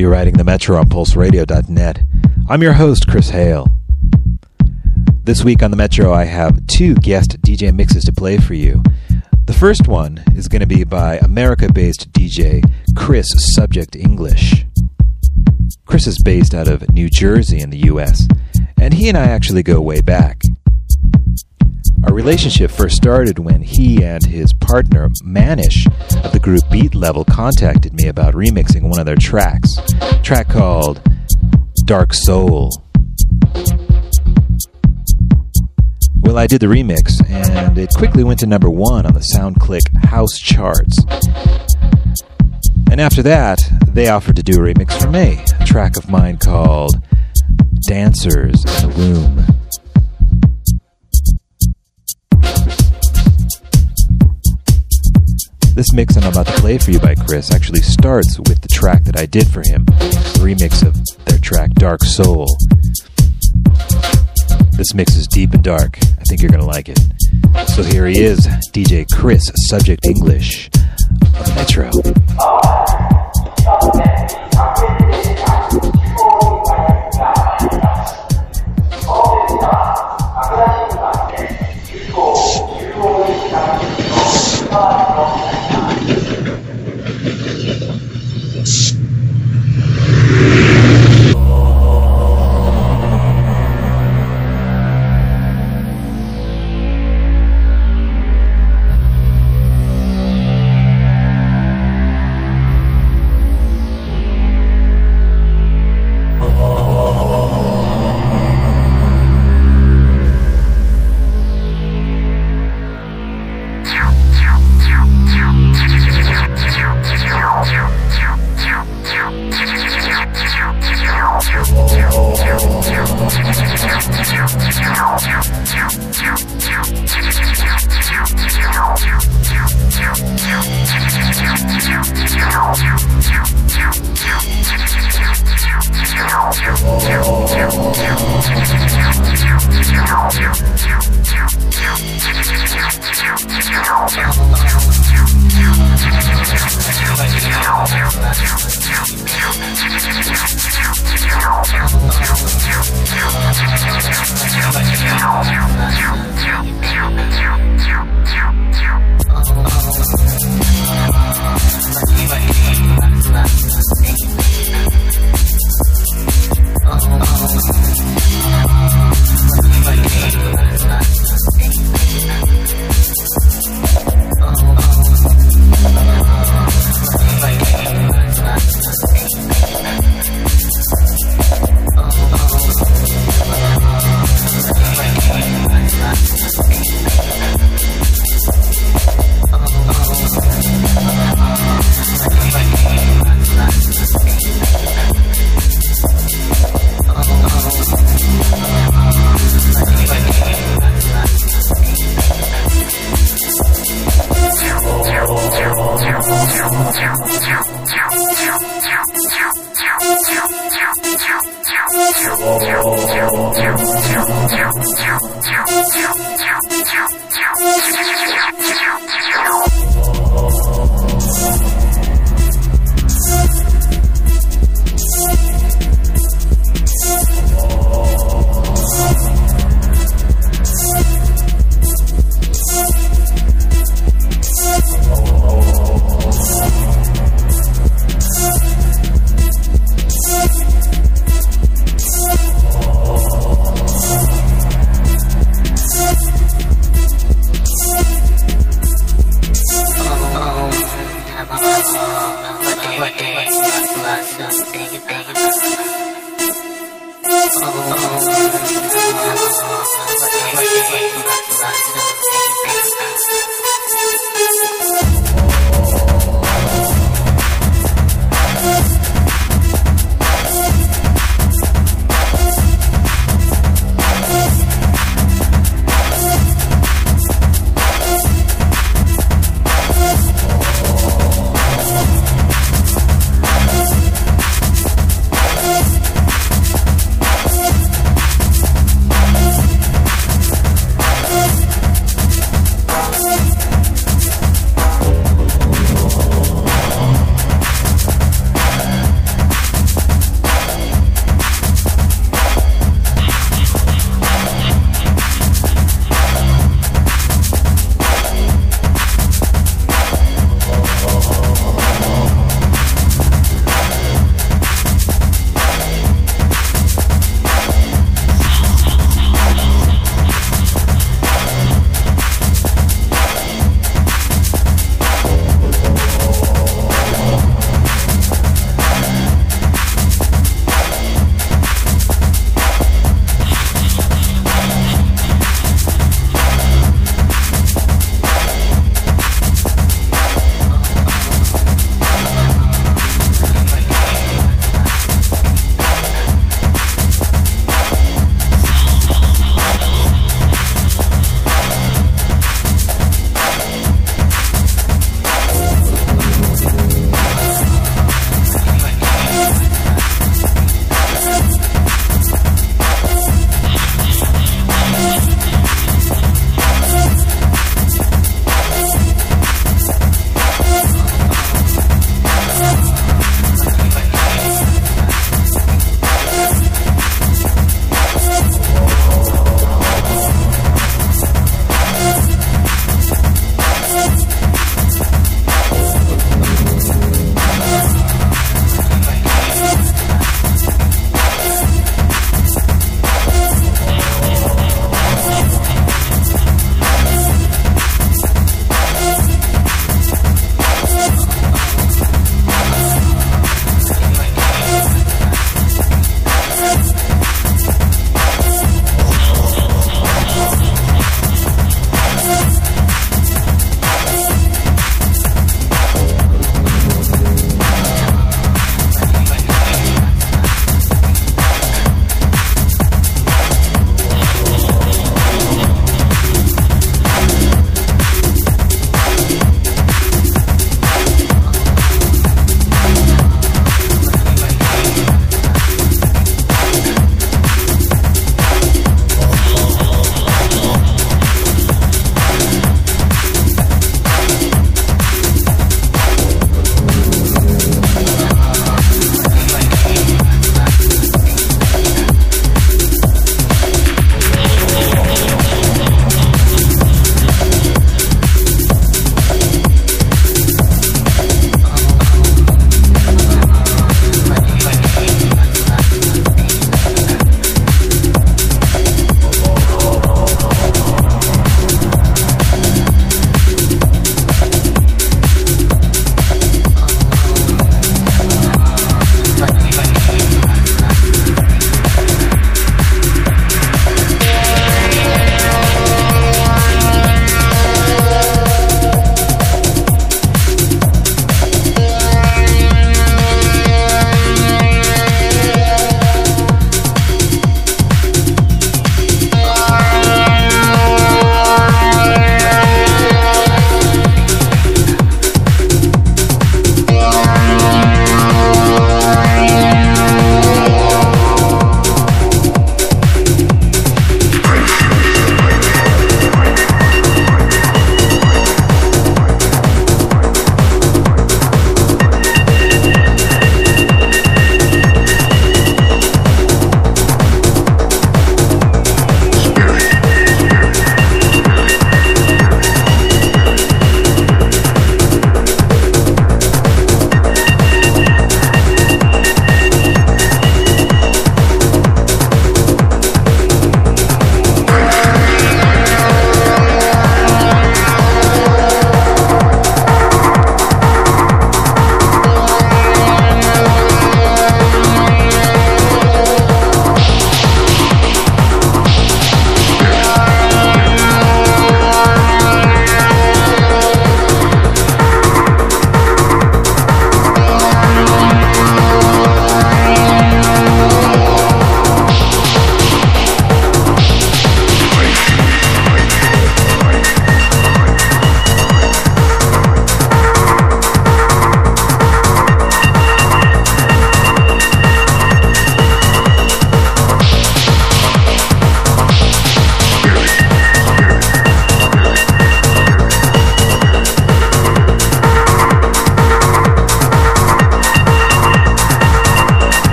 You're riding the Metro on PulseRadio.net. I'm your host, Chris Hale. This week on the Metro, I have two guest DJ mixes to play for you. The first one is going to be by America based DJ Chris Subject English. Chris is based out of New Jersey in the US, and he and I actually go way back. Our relationship first started when he and his partner, Manish, of the group Beat Level, contacted me about remixing one of their tracks. A track called Dark Soul. Well, I did the remix, and it quickly went to number one on the SoundClick House charts. And after that, they offered to do a remix for me, a track of mine called Dancers in the Room. This mix I'm about to play for you by Chris actually starts with the track that I did for him, the remix of their track Dark Soul. This mix is deep and dark. I think you're going to like it. So here he is, DJ Chris, Subject English, the Metro. C'est un petit. Thank you.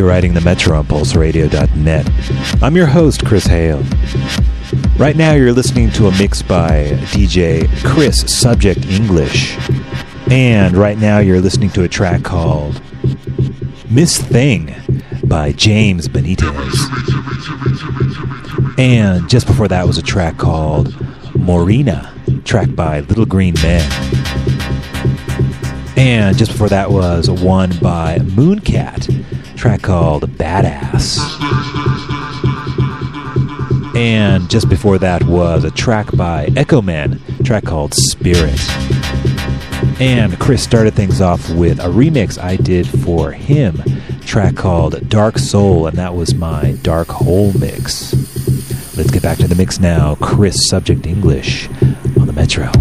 You're riding the Metro on PulseRadio.net. I'm your host, Chris Hale. Right now, you're listening to a mix by DJ Chris Subject English. And right now, you're listening to a track called Miss Thing by James Benitez. And just before that was a track called Morena, track by Little Green Man. And just before that was one by Mooncat, track called Badass. And just before that was a track by Echo Man, track called Spirit. And Chris started things off with a remix I did for him, track called Dark Soul, and that was my Dark Hole mix. Let's get back to the mix now. Chris Subject English on the Metro.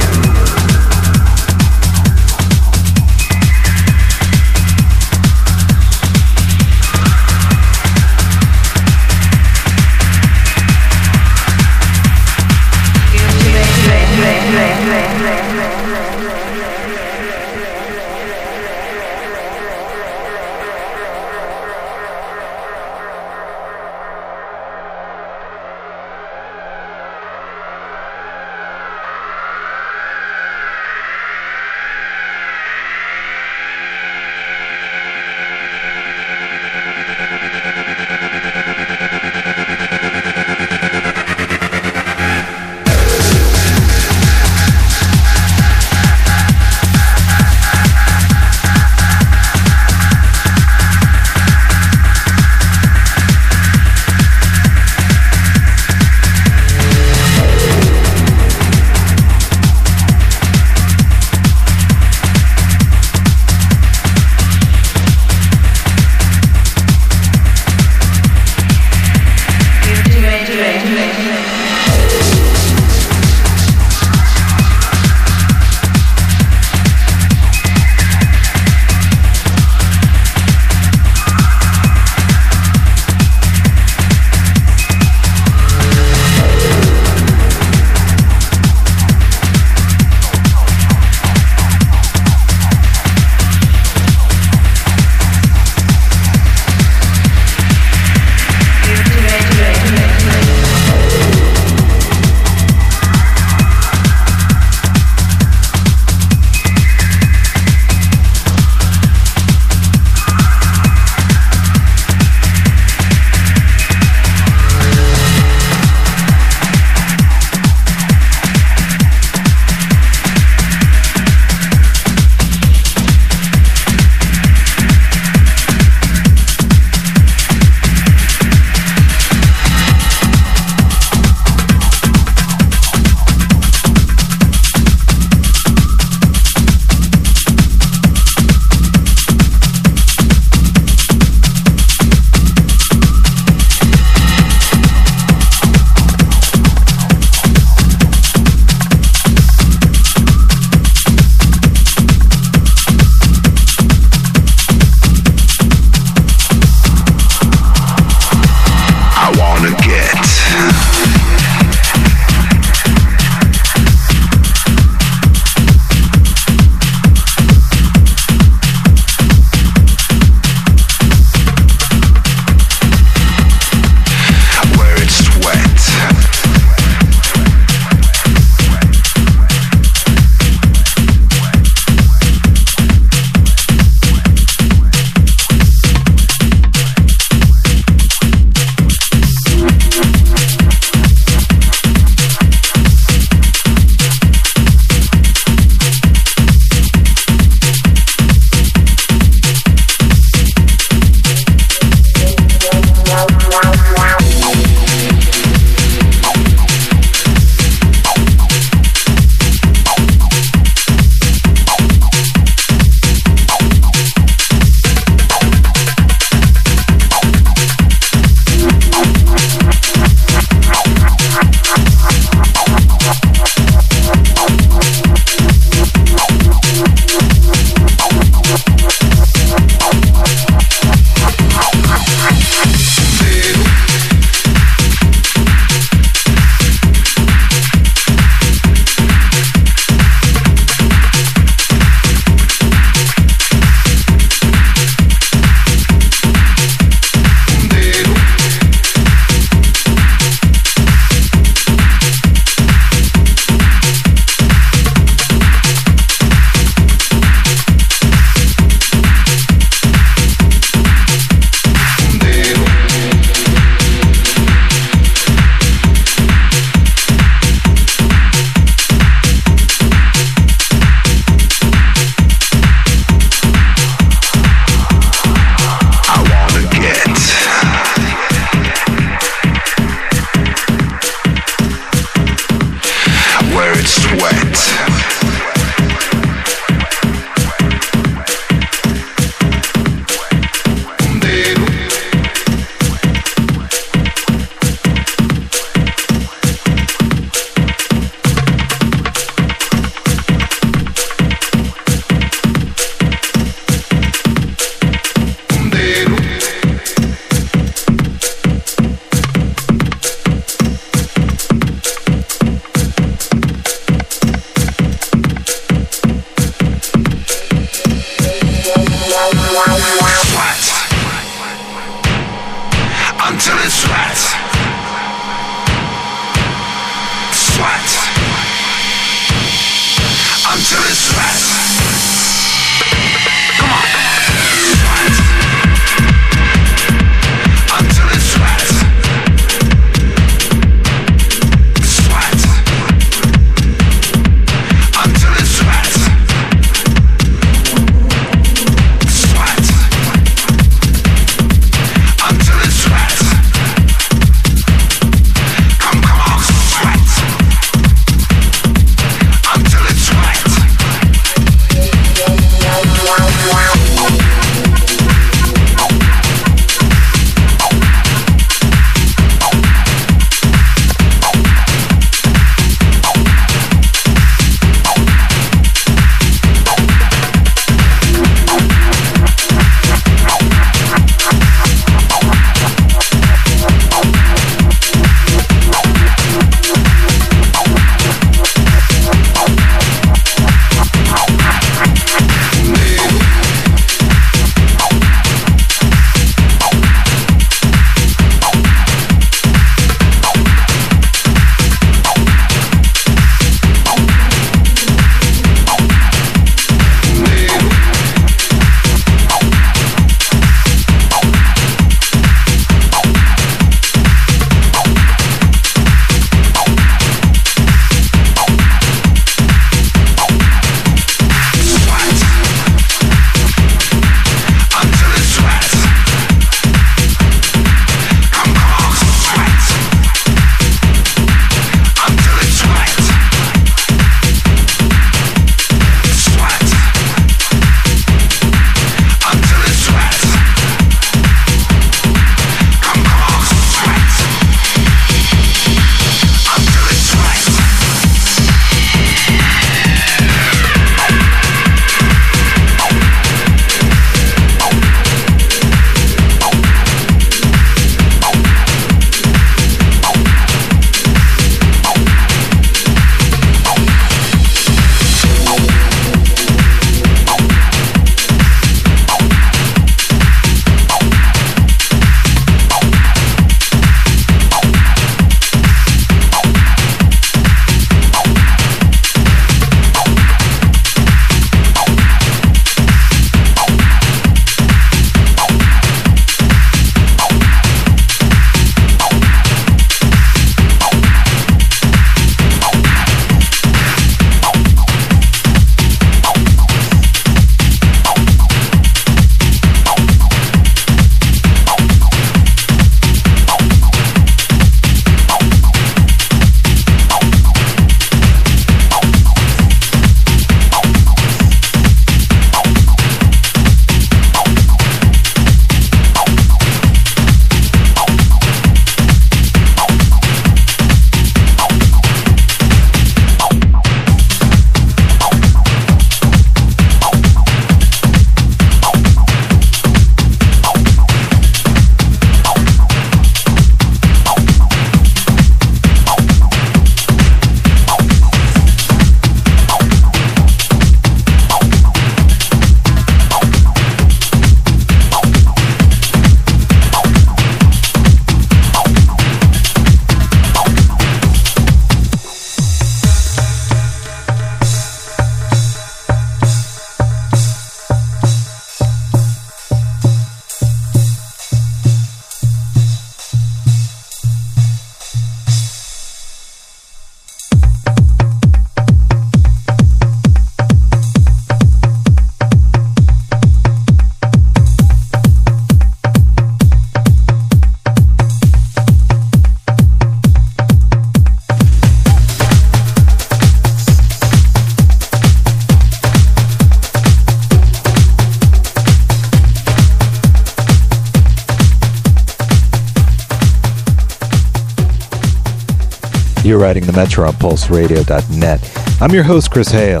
You're the Metro on PulseRadio.net. I'm your host, Chris Hale.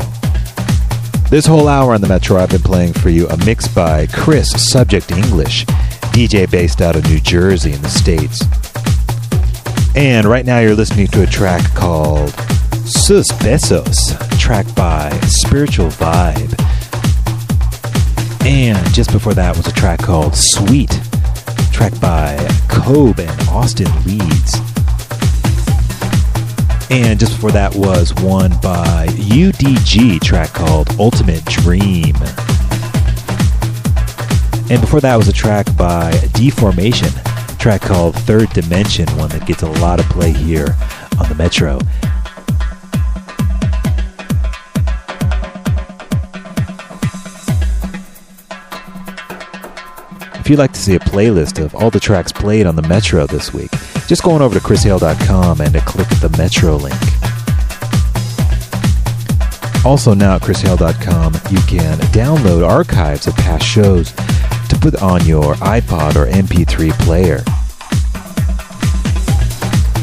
This whole hour on the Metro, I've been playing for you a mix by Chris Subject English, DJ based out of New Jersey in the States. And right now, you're listening to a track called Sus Besos, track by Spiritual Vibe. And just before that was a track called Sweet, track by Kobe and Austin Leeds. And just before that was one by UDG, track called Ultimate Dream. And before that was a track by Deformation, track called Third Dimension, one that gets a lot of play here on the Metro. If you'd like to see a playlist of all the tracks played on the Metro this week, just go on over to chrishale.com and to click the Metro link. Also, now at chrishale.com, you can download archives of past shows to put on your iPod or MP3 player.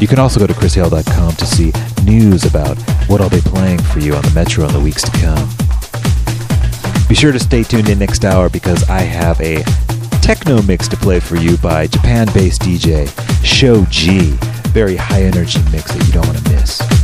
You can also go to chrishale.com to see news about what I'll be playing for you on the Metro in the weeks to come. Be sure to stay tuned in next hour because I have a techno mix to play for you by Japan based DJ Shoji. Very high energy mix that you don't want to miss.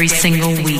Every single weekend.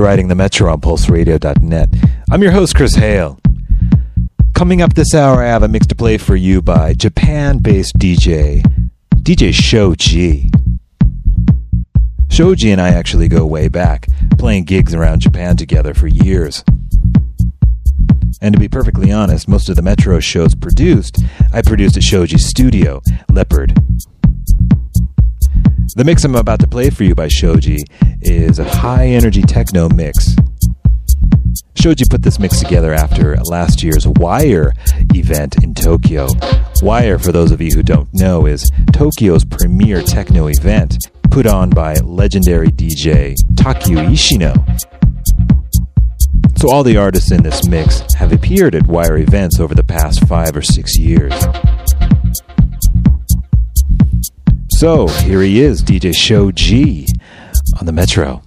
Riding the Metro on PulseRadio.net. I'm your host, Chris Hale. Coming up this hour, I have a mix to play for you by Japan-based DJ, DJ Shoji. Shoji and I actually go way back, playing gigs around Japan together for years. And to be perfectly honest, most of the Metro shows produced, I produced at Shoji's studio, Leopard. The mix I'm about to play for you by Shoji is a high energy techno mix. Shoji put this mix together after last year's Wire event in Tokyo. Wire, for those of you who don't know, is Tokyo's premier techno event put on by legendary DJ Takkyu Ishino. So all the artists in this mix have appeared at Wire events over the past five or six years. So here he is, DJ Shoji on the Metro.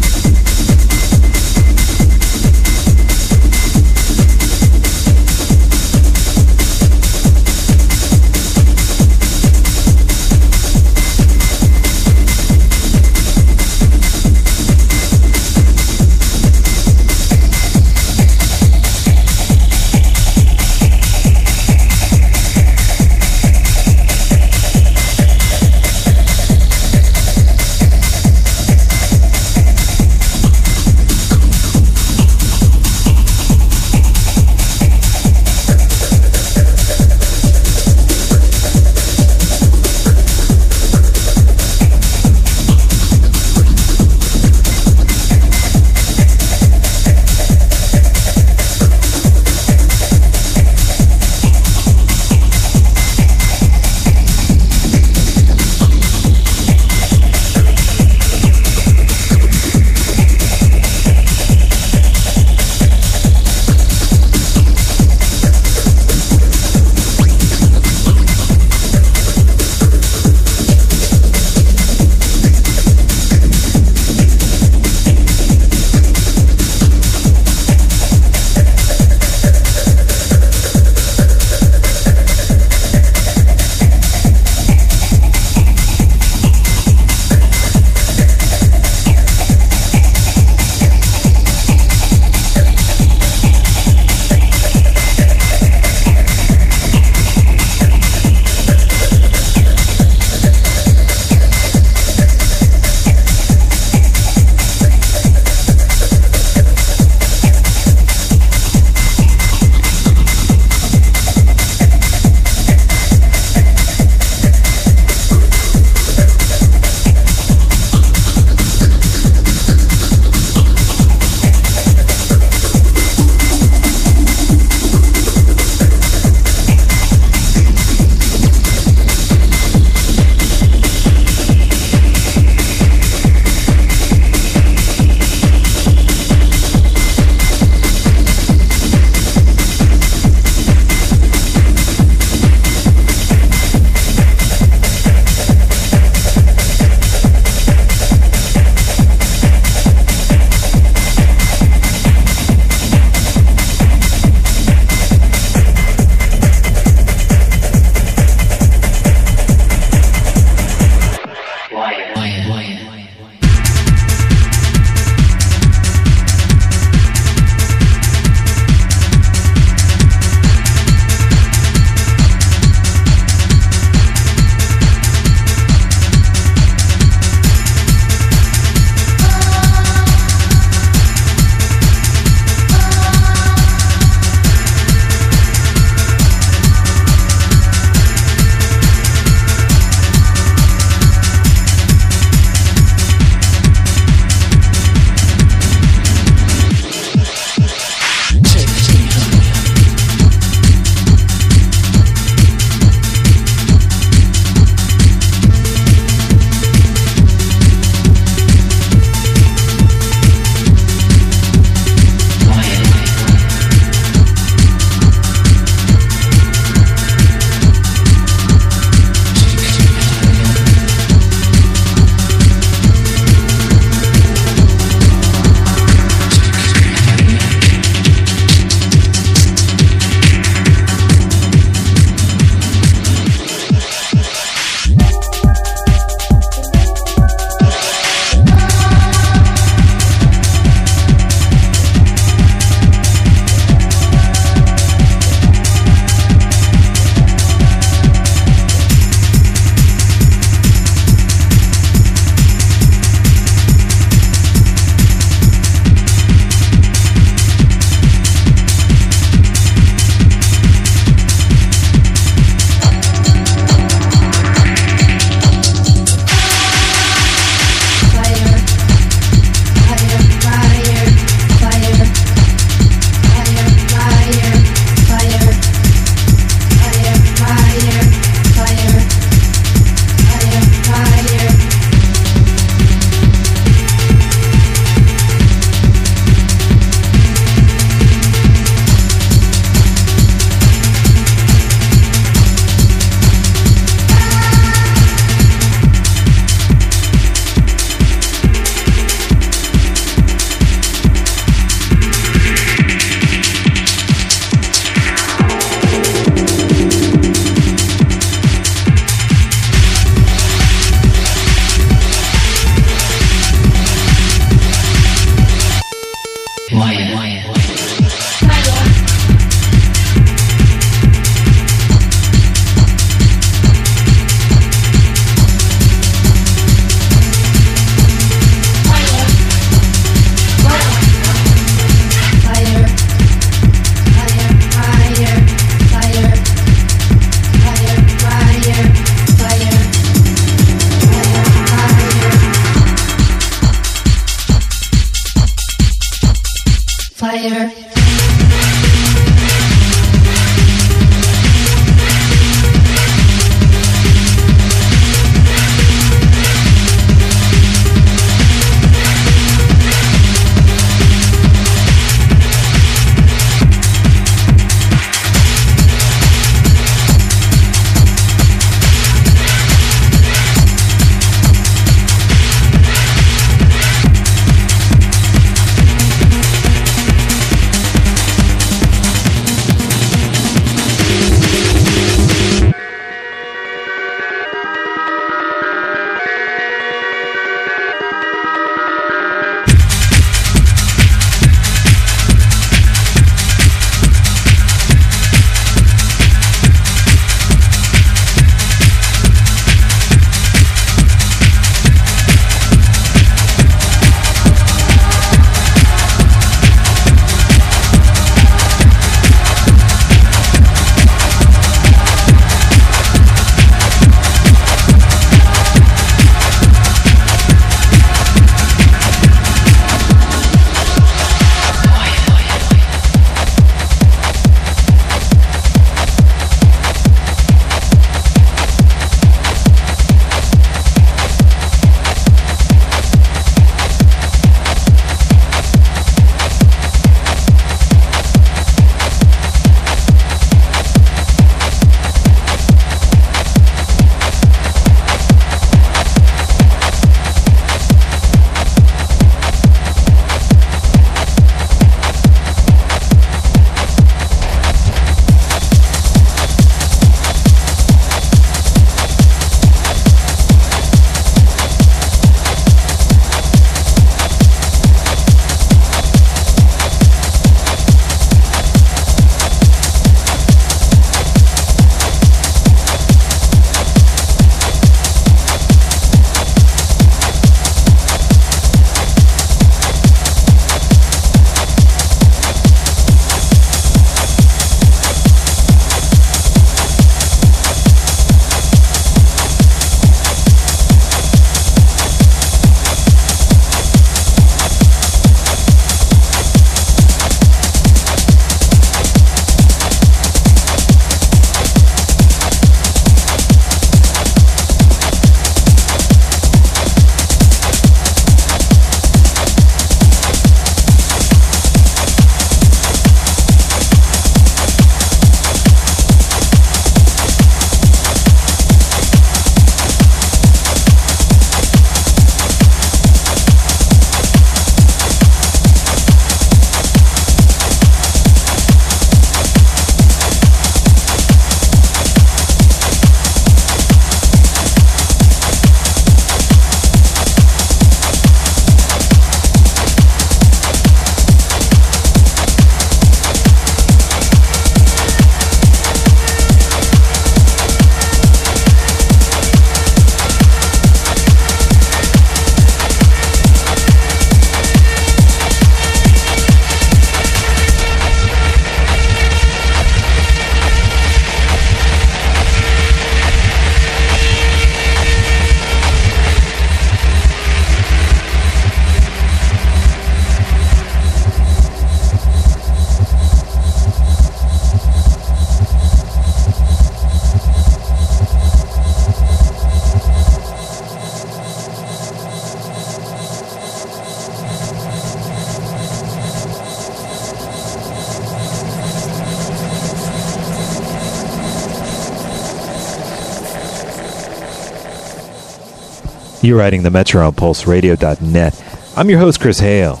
You're writing the Metro on PulseRadio.net. I'm your host, Chris Hale.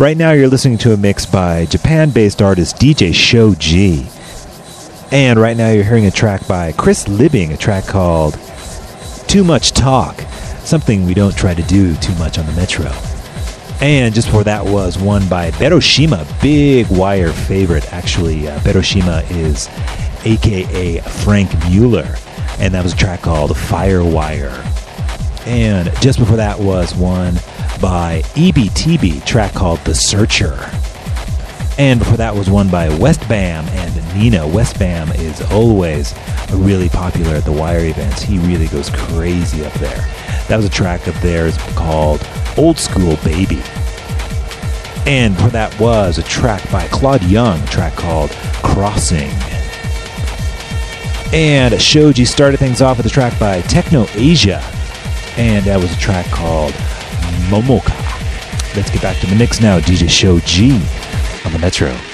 Right now, you're listening to a mix by Japan based artist DJ Shoji. And right now, you're hearing a track by Chris Liebing, a track called Too Much Talk, something we don't try to do too much on the Metro. And just before that was one by Beroshima, big wire favorite. Actually, uh, Beroshima is aka Frank Mueller, and that was a track called Firewire. And just before that was one by EBTB, track called The Searcher. And before that was one by Westbam and Nena. Westbam is always really popular at the Wire events. He really goes crazy up there. That was a track of theirs called Old School Baby. And before that was a track by Claude Young, a track called Crossing. And Shoji started things off with a track by Technasia, and that was a track called Momoka. Let's get back to the mix now. DJ Shoji on the Metro.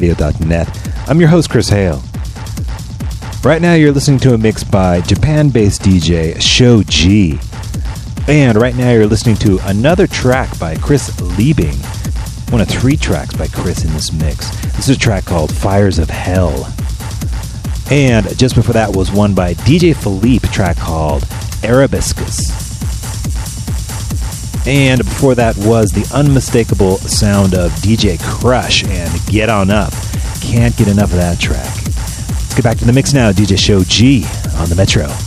pulseradio.net. I'm your host, Chris Hale. Right now, you're listening to a mix by Japan based DJ Shoji. And right now, you're listening to another track by Chris Liebing. One of three tracks by Chris in this mix. This is a track called Fires of Hell. And just before that was one by DJ Philippe, track called Arabiscus. And before that was the unmistakable sound of DJ Krush and Get On Up. Can't get enough of that track. Let's get back to the mix now. DJ Shoji on the Metro.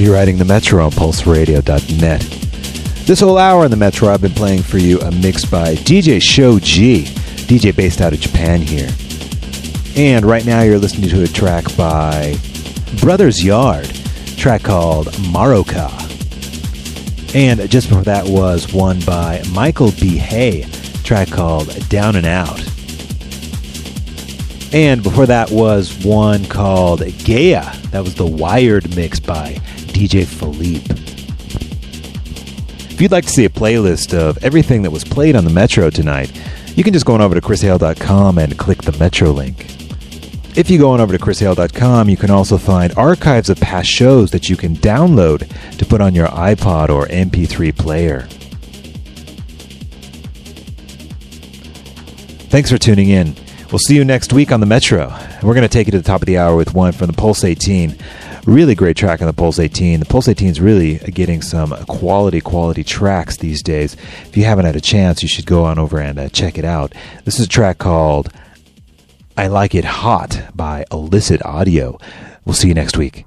You're riding the Metro on PulseRadio.net. This whole hour on the Metro, I've been playing for you a mix by DJ Shoji, DJ based out of Japan here. And right now you're listening to a track by Brothers Yard, track called Maroka. And just before that was one by Michael B. Hay, track called Down and Out. And before that was one called Gaia. That was the Wired mix by DJ Philippe. If you'd like to see a playlist of everything that was played on the Metro tonight, you can just go on over to chrishale.com and click the Metro link. If you go on over to chrishale.com, you can also find archives of past shows that you can download to put on your iPod or MP3 player. Thanks for tuning in. We'll see you next week on the Metro. We're going to take you to the top of the hour with one from the Pulse 18. Really great track on the Pulse 18. The Pulse 18 is really getting some quality, quality tracks these days. If you haven't had a chance, you should go on over and uh, check it out. This is a track called I Like It Hot by Illicit Audio. We'll see you next week.